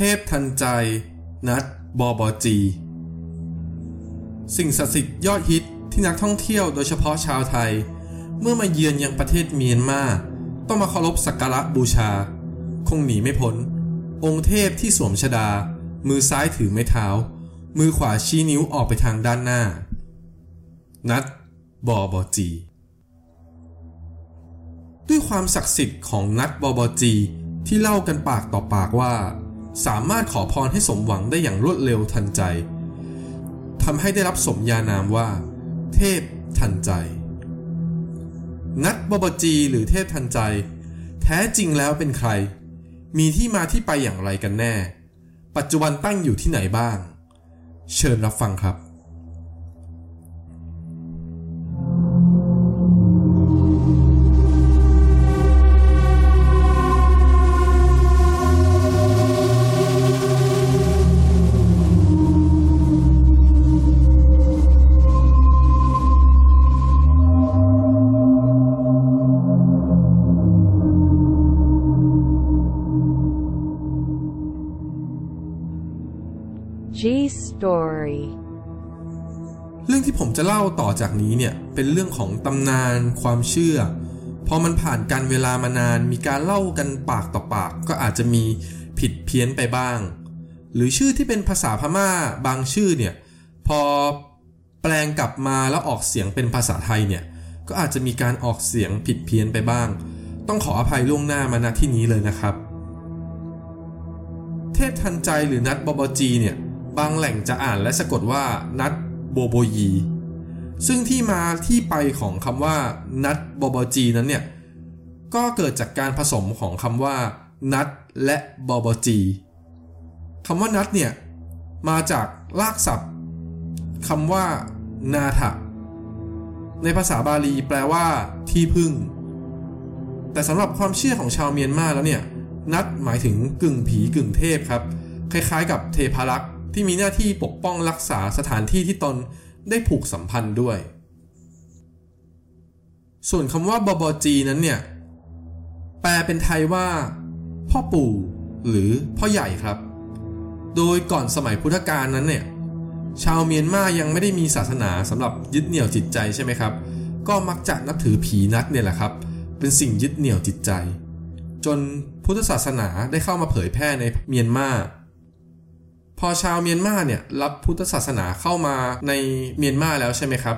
ทพทันใจ นัดบอบอจี สิ่งศักดิ์สิทธิ์ยอดฮิตที่นักท่องเที่ยวโดยเฉพาะชาวไทย เมื่อมาเยือนยังประเทศเมียนมาต้องมาเคารพสักการะบูชา คงหนีไม่พ้น องค์เทพที่สวมชดา มือซ้ายถือไม้เท้า มือขวาชี้นิ้วออกไปทางด้านหน้า นัดบอบอจี ด้วยความศักดิ์สิทธิ์ของนัดบอบอจีที่เล่ากันปากต่อปากว่า สามารถขอพรให้สมหวังได้อย่างรวดเร็วทันใจทำให้ได้รับสมญานามว่า เทพทันใจ นัดบอบจีหรือเทพทันใจ แท้จริงแล้วเป็นใคร มีที่มาที่ไปอย่างไรกันแน่ ปัจจุบันตั้งอยู่ที่ไหนบ้าง เชิญรับฟังครับ Story เรื่องที่ผมจะเล่าต่อจากนี้เนี่ย เป็นเรื่องของตำนานความเชื่อ พอมันผ่านการเวลามานานมีการเล่ากันปากต่อปาก ก็อาจจะมีผิดเพี้ยนไปบ้าง หรือชื่อที่เป็นภาษาพม่าบางชื่อเนี่ย พอแปลงกลับมาแล้วออกเสียงเป็นภาษาไทยเนี่ย ก็อาจจะมีการออกเสียงผิดเพี้ยนไปบ้าง ต้องขออภัยล่วงหน้ามาณที่นี้เลยนะครับ เทพทันใจหรือนัดบอบจีเนี่ย บางแหล่งจะอ่านและสะกดว่านัดโบโบยี ซึ่งที่มาที่ไปของคำว่า นัดโบโบจีนั้นเนี่ย ก็เกิดจากการผสมของคำว่า นัดและบอบจีคำว่านัดเนี่ย มาจากลากศัพท์คำว่า นาถะในภาษาบาลีแปลว่า ที่พึ่ง แต่สำหรับความเชื่อของชาวเมียนมาแล้วเนี่ย นัดหมายถึงกึ่งผีกึ่งเทพครับ คล้ายๆกับเทพารักษ์ ที่มีหน้าที่ปกป้องรักษาสถานที่ที่ตนได้ผูกสัมพันธ์ด้วย ส่วนคำว่าบบจีนั้นเนี่ย แปลเป็นไทยว่า พ่อปู่ หรือพ่อใหญ่ครับ โดยก่อนสมัยพุทธกาลนั้นเนี่ย ชาวเมียนมายังไม่ได้มีศาสนาสำหรับยึดเหนี่ยวจิตใจใช่ไหมครับ ก็มักจะนับถือผีนัดเนี่ยแหละครับ เป็นสิ่งยึดเหนี่ยวจิตใจ จนพุทธศาสนาได้เข้ามาเผยแพร่ในเมียนมา พอชาวเมียนมาเนี่ยรับพุทธศาสนาเข้ามาในเมียนมาแล้วใช่ไหมครับ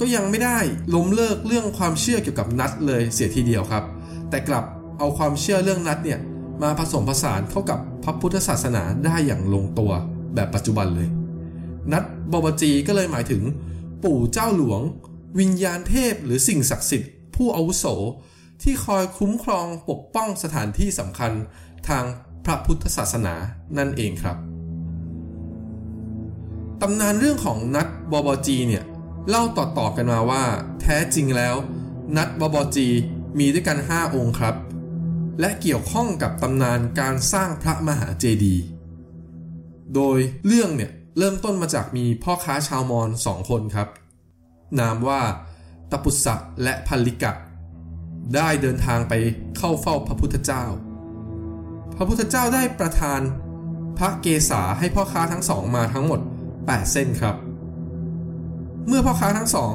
ก็ยังไม่ได้ล้มเลิกเรื่องความเชื่อเกี่ยวกับนัดเลยเสียทีเดียวครับ แต่กลับเอาความเชื่อเรื่องนัดเนี่ยมาผสมผสานเข้ากับพระพุทธศาสนาได้อย่างลงตัวแบบปัจจุบันเลย นัดบอบจีก็เลยหมายถึง ปู่เจ้าหลวง วิญญาณเทพหรือสิ่งศักดิ์สิทธิ์ผู้อาวุโส ที่คอยคุ้มครองปกป้องสถานที่สำคัญทางพระพุทธศาสนานั่นเองครับ ตำนานเรื่องของนัดบอบจีเนี่ยเล่าต่อๆกันมาว่า แท้จริงแล้ว นัดบอบจีมีด้วยกัน 5 องค์ครับ และเกี่ยวข้องกับตำนานการสร้างพระมหาเจดีย์โดยเรื่องเนี่ยเริ่มต้นมาจากมีพ่อค้าชาวมอญสองคนครับ นามว่าตปุษะและพันลิกะ ได้เดินทางไปเข้าเฝ้าพระพุทธเจ้า พระพุทธเจ้าได้ประทานพระเกศาให้พ่อค้าทั้งสองมาทั้งหมด 8 เส้นครับ เมื่อพ่อค้าทั้งสอง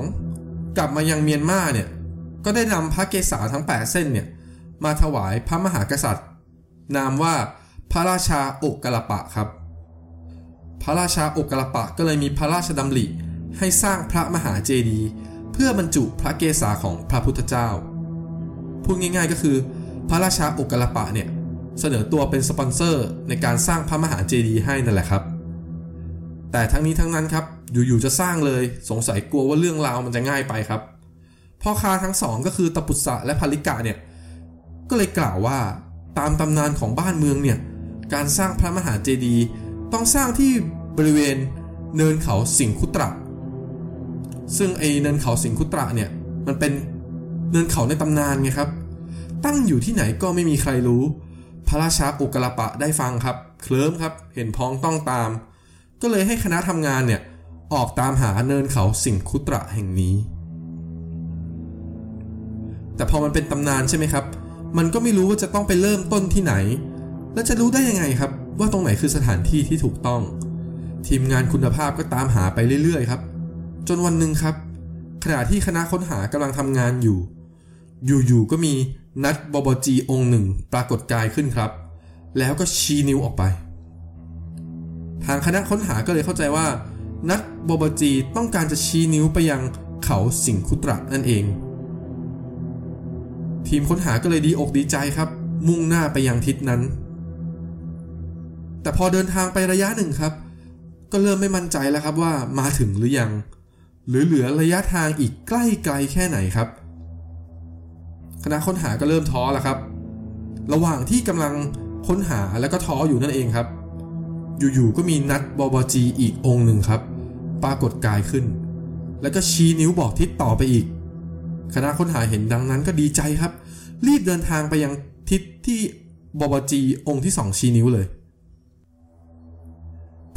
กลับมายังเมียนมาเนี่ย ก็ได้นำพระเกศาทั้ง 8 เส้นเนี่ย มาถวายพระมหากษัตริย์ นามว่าพระราชาอกกลปะครับ พระราชาอกกลปะก็เลยมีพระราชดำริให้สร้างพระมหาเจดีย์เพื่อบรรจุพระเกศาของพระพุทธเจ้า พูดง่ายๆก็คือ พระราชาอกกลปะเนี่ยเสนอตัวเป็นสปอนเซอร์ในการสร้างพระมหาเจดีย์ให้นั่นแหละครับ แต่ทั้งนี้ทั้งนั้นครับ อยู่ๆจะสร้างเลยสงสัยกลัวว่าเรื่องราวมันจะง่ายไปครับ พ่อค้าทั้งสองก็คือตปุษะและภริกะเนี่ยก็เลยกล่าวว่าตามตำนานของบ้านเมืองเนี่ยการสร้างพระมหาเจดีย์ต้องสร้างที่บริเวณเนินเขาสิงคุตระ ซึ่งไอเนินเขาสิงคุตระเนี่ยมันเป็นเนินเขาในตำนานไงครับ ตั้งอยู่ที่ไหนก็ไม่มีใครรู้ พระราชาอุกลปะได้ฟังครับ เคลิ้มครับ เห็นพ้องต้องตาม ก็เลยให้คณะทำงานเนี่ย ออกตามหาเนินเขาสิงคุตระแห่งนี้ แต่พอมันเป็นตำนานใช่ไหมครับ มันก็ไม่รู้ว่าจะต้องไปเริ่มต้นที่ไหน แล้วจะรู้ได้ยังไงครับ ว่าตรงไหนคือสถานที่ที่ถูกต้อง ทีมงานคุณภาพก็ตามหาไปเรื่อยๆ ครับ จนวันหนึ่งครับ ขณะที่คณะค้นหากำลังทำงานอยู่ อยู่ๆก็มีนัดบบจีองค์หนึ่งปรากฏกายขึ้นครับ แล้วก็ชี้นิ้วออกไป ทางคณะค้นหาก็เลยเข้าใจว่า นัดบบจีต้องการจะชี้นิ้วไปยังเขาสิงคุตระนั่นเอง ทีมค้นหาก็เลยดีอกดีใจครับ มุ่งหน้าไปยังทิศนั้น แต่พอเดินทางไประยะหนึ่งครับ ก็เริ่มไม่มั่นใจแล้วครับว่ามาถึงหรือยัง หรือเหลือระยะทางอีกใกล้ไกลแค่ไหนครับ คณะค้นหาก็เริ่มท้อแล้วครับ ระหว่างที่กำลังค้นหาแล้วก็ท้ออยู่นั่นเองครับ อยู่ๆก็มีนัดบบจีอีกองค์หนึ่งครับ ปรากฏกายขึ้น แล้วก็ชี้นิ้วบอกทิศต่อไปอีก คณะค้นหาเห็นดังนั้นก็ดีใจครับ รีบเดินทางไปยังทิศที่บบจีองค์ที่สองชี้นิ้วเลย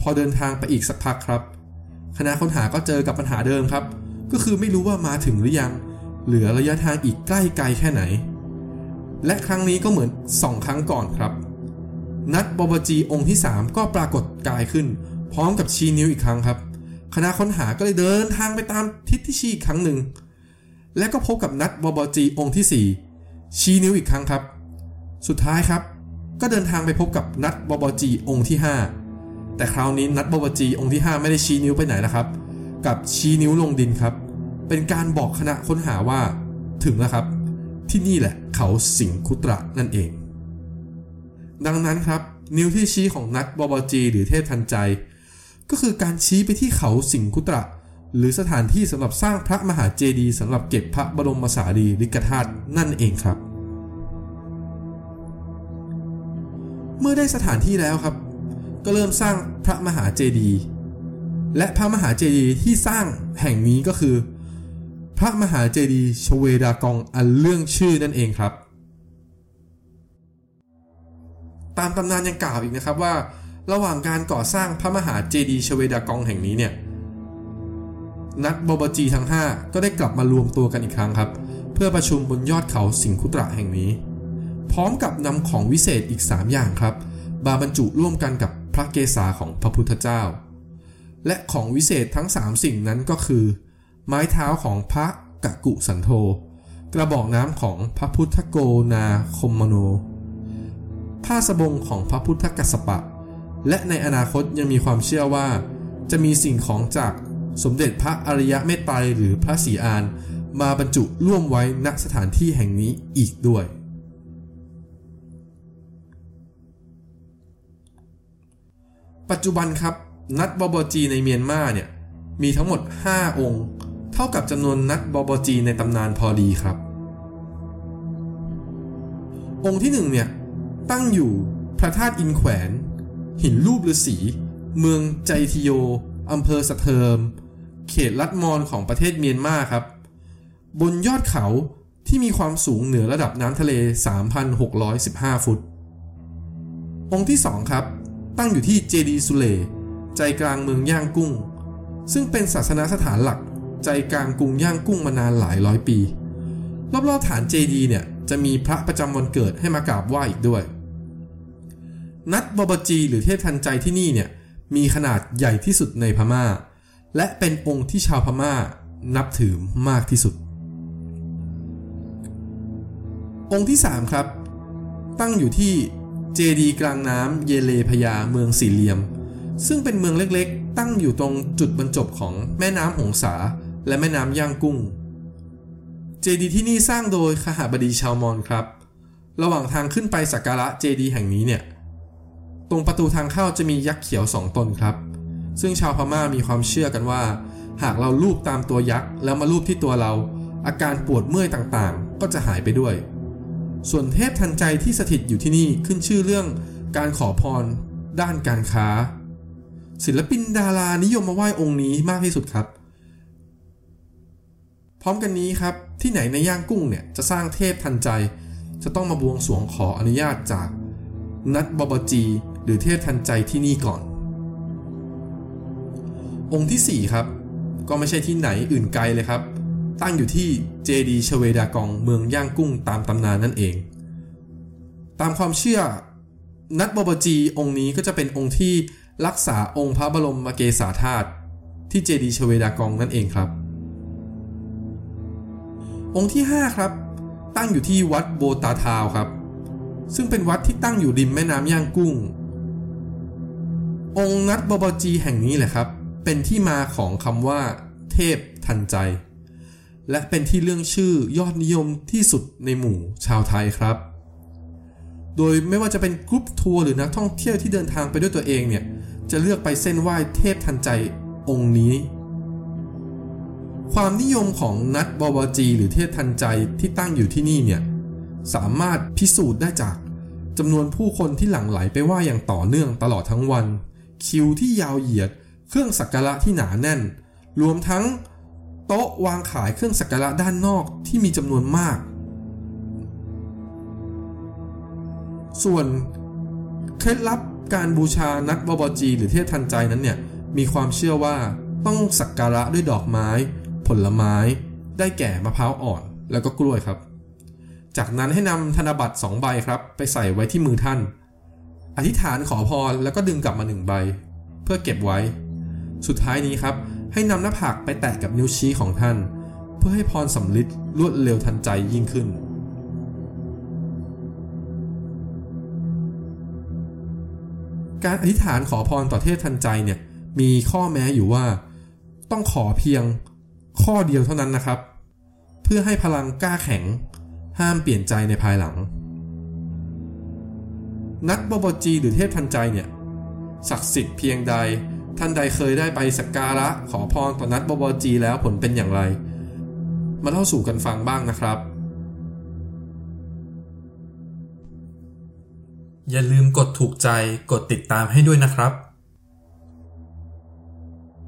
พอเดินทางไปอีกสักพักครับ คณะค้นหาก็เจอกับปัญหาเดิมครับ ก็คือไม่รู้ว่ามาถึงหรือยัง เหลือระยะทางอีกใกล้ไกลแค่ไหน และครั้งนี้ก็เหมือนสองครั้งก่อนครับ นัดบบจีองค์ที่ 3 ก็ปรากฏกายขึ้น พร้อมกับชี้นิ้วอีกครั้งครับ คณะค้นหาก็เลยเดินทางไปตามทิศที่ชี้อีกครั้งหนึ่ง และก็พบกับนัดบบจีองค์ที่ 4 ชี้นิ้วอีกครั้งครับ สุดท้ายครับ ก็เดินทางไปพบกับนัดบบจีองค์ที่ 5 แต่คราวนี้นัดบบจีองค์ที่ 5 ไม่ได้ชี้นิ้วไปไหนนะครับ กับชี้นิ้วลงดินครับ เป็นการบอกคณะค้นหาว่า ถึงแล้วครับ ที่นี่แหละเขาสิงคุตระนั่นเอง ดังนั้นครับ นิ้วที่ชี้ของนัดบบจี หรือเทพทันใจ ก็คือการชี้ไปที่เขาสิงคุตระ หรือสถานที่สำหรับสร้างพระมหาเจดีย์สำหรับเก็บพระบรมสารีริกธาตุนั่นเองครับ เมื่อได้สถานที่แล้วครับ ก็เริ่มสร้างพระมหาเจดีย์และพระมหาเจดีย์ที่สร้างแห่งนี้ก็คือ พระมหาเจดีย์ชเวดากองอันเรื่องชื่อนั่นเองครับ ตามตำนานยังกล่าวอีกนะครับว่า ระหว่างการก่อสร้างพระมหาเจดีย์ชเวดากองแห่งนี้เนี่ยนัดบบจีทั้ง 5 ก็ได้กลับมารวมตัวกันอีกครั้งครับ เพื่อประชุมบนยอดเขาสิงคุตระแห่งนี้ พร้อมกับนำของวิเศษอีก 3 อย่างครับบาบรรจุร่วมกันกับพระเกศาของพระพุทธเจ้า และของวิเศษทั้ง 3 สิ่งนั้นก็คือ ไม้เท้าของพระกะกุสันโธ กระบอกน้ำของพระพุทธโกนาคมโน ผ้าสบงของพระพุทธกัสสปะ และในอนาคตยังมีความเชื่อว่า จะมีสิ่งของจากสมเด็จพระอริยะเมตไตรหรือพระศรีอาน มาบรรจุร่วมไว้ณสถานที่แห่งนี้อีกด้วย ปัจจุบันครับนัดบบจีในเมียนมาเนี่ยมีทั้งหมด 5 องค์ เท่ากับจำนวนนัดบบจีในตำนานพอดีครับ องค์ที่1เนี่ย ตั้งอยู่พระธาตุอินแขวน หินรูปฤาษี เมืองใจทิโยอำเภอสะเทิม เขตลัดมอนของประเทศเมียนมาครับ บนยอดเขาที่มีความสูงเหนือระดับน้ำทะเล 3,615 ฟุต องค์ที่ 2 ครับ ตั้งอยู่ที่เจดีสุเล ใจกลางเมืองย่างกุ้ง ซึ่งเป็นศาสนาสถานหลัก ใจกลางกรุงย่างกุ้งมานานหลายร้อยปี รอบๆฐานเจดีเนี่ยจะมีพระประจำวันเกิดให้มากราบไหว้อีกด้วย นัดบบจี หรือเทพทันใจที่นี่เนี่ยมีขนาดใหญ่ที่สุดในพม่า และเป็นองค์ที่ชาวพม่านับถือมากที่สุด องค์ที่ 3 ครับ ตั้งอยู่ที่เจดีกลางน้ำเยเลพยาเมืองสี่เหลี่ยม ซึ่งเป็นเมืองเล็กๆ ตั้งอยู่ตรงจุดบรรจบของแม่น้ำหงสา และแม่น้ำย่างกุ้ง เจดีที่นี่สร้างโดยขหบดีชาวมอญครับ ระหว่างทางขึ้นไปสักการะเจดีแห่งนี้เนี่ย ตรงประตูทางเข้าจะมียักษ์เขียวสองตนครับ ซึ่งชาวพม่ามีความเชื่อกันว่า หากเราลูบตามตัวยักษ์แล้วมาลูบที่ตัวเรา อาการปวดเมื่อยต่างๆ ก็จะหายไปด้วย ส่วนเทพทันใจที่สถิตอยู่ที่นี่ขึ้นชื่อเรื่องการขอพร ด้านการค้า ศิลปินดารานิยมมาไหว้องค์นี้มากที่สุดครับ พร้อมกันนี้ครับที่ไหนในย่างกุ้งเนี่ยจะสร้างเทพทันใจ จะต้องมาบวงสรวงขออนุญาตจากนัดบบจี หรือเทพทันใจที่นี่ก่อน องค์ที่ 4 ครับ ก็ไม่ใช่ที่ไหนอื่นไกลเลยครับ ตั้งอยู่ที่เจดีชเวดากองเมืองย่างกุ้งตามตำนานนั่นเอง ตามความเชื่อนัดบบจีองค์นี้ก็จะเป็นองค์ที่รักษาองค์พระบรมเกศาธาตุที่เจดีชเวดากองนั่นเองครับ องค์ที่ 5 ครับ ตั้งอยู่ที่วัดโบตาทาวครับ ซึ่งเป็นวัดที่ตั้งอยู่ริมแม่น้ำย่างกุ้ง องค์นัดบบจีแห่งนี้แหละครับ เป็นที่มาของคำว่า เทพทันใจ และเป็นที่เรื่องชื่อยอดนิยมที่สุดในหมู่ชาวไทยครับ โดยไม่ว่าจะเป็นกรุ๊ปทัวร์หรือนักท่องเที่ยวที่เดินทางไปด้วยตัวเองเนี่ย จะเลือกไปเส้นไหว้เทพทันใจองค์นี้ ความนิยมของนัดบบจี หรือเทพทันใจที่ตั้งอยู่ที่นี่เนี่ยสามารถพิสูจน์ได้จากจำนวนผู้คนที่หลั่งไหลไปไหว้อย่างต่อเนื่องตลอดทั้งวัน คิวที่ยาวเหยียด เครื่องสักการะที่หนาแน่น รวมทั้งโต๊ะวางขายเครื่องสักการะด้านนอกที่มีจำนวนมาก ส่วนเคล็ดลับการบูชานัดบบจีหรือเทพทันใจนั้นเนี่ยมีความเชื่อว่าต้องสักการะด้วยดอกไม้ ผลไม้ ได้แก่มะพร้าวอ่อนแล้วก็กล้วยครับ จากนั้นให้นำธนบัตรสองใบครับ ไปใส่ไว้ที่มือท่าน อธิษฐานขอพรแล้วก็ดึงกลับมาหนึ่งใบ เพื่อเก็บไว้ สุดท้ายนี้ครับ ให้นำหน้าผากไปแตะกับนิ้วชี้ของท่าน เพื่อให้พรสำลิดรวดเร็วทันใจยิ่งขึ้น การอธิษฐานขอพรต่อเทพทันใจเนี่ยมีข้อแม้อยู่ว่า ต้องขอเพียงข้อเดียวเท่านั้นนะครับ เพื่อให้พลังกล้าแข็ง ห้ามเปลี่ยนใจในภายหลัง นักบบจีหรือเทพทันใจเนี่ยศักดิ์สิทธิ์เพียงใด ท่านใดเคยได้ไปสักการะขอพรต่อนัดบบจีแล้วผลเป็นอย่างไร มาเล่าสู่กันฟังบ้างนะครับ อย่าลืมกดถูกใจกดติดตามให้ด้วยนะครับ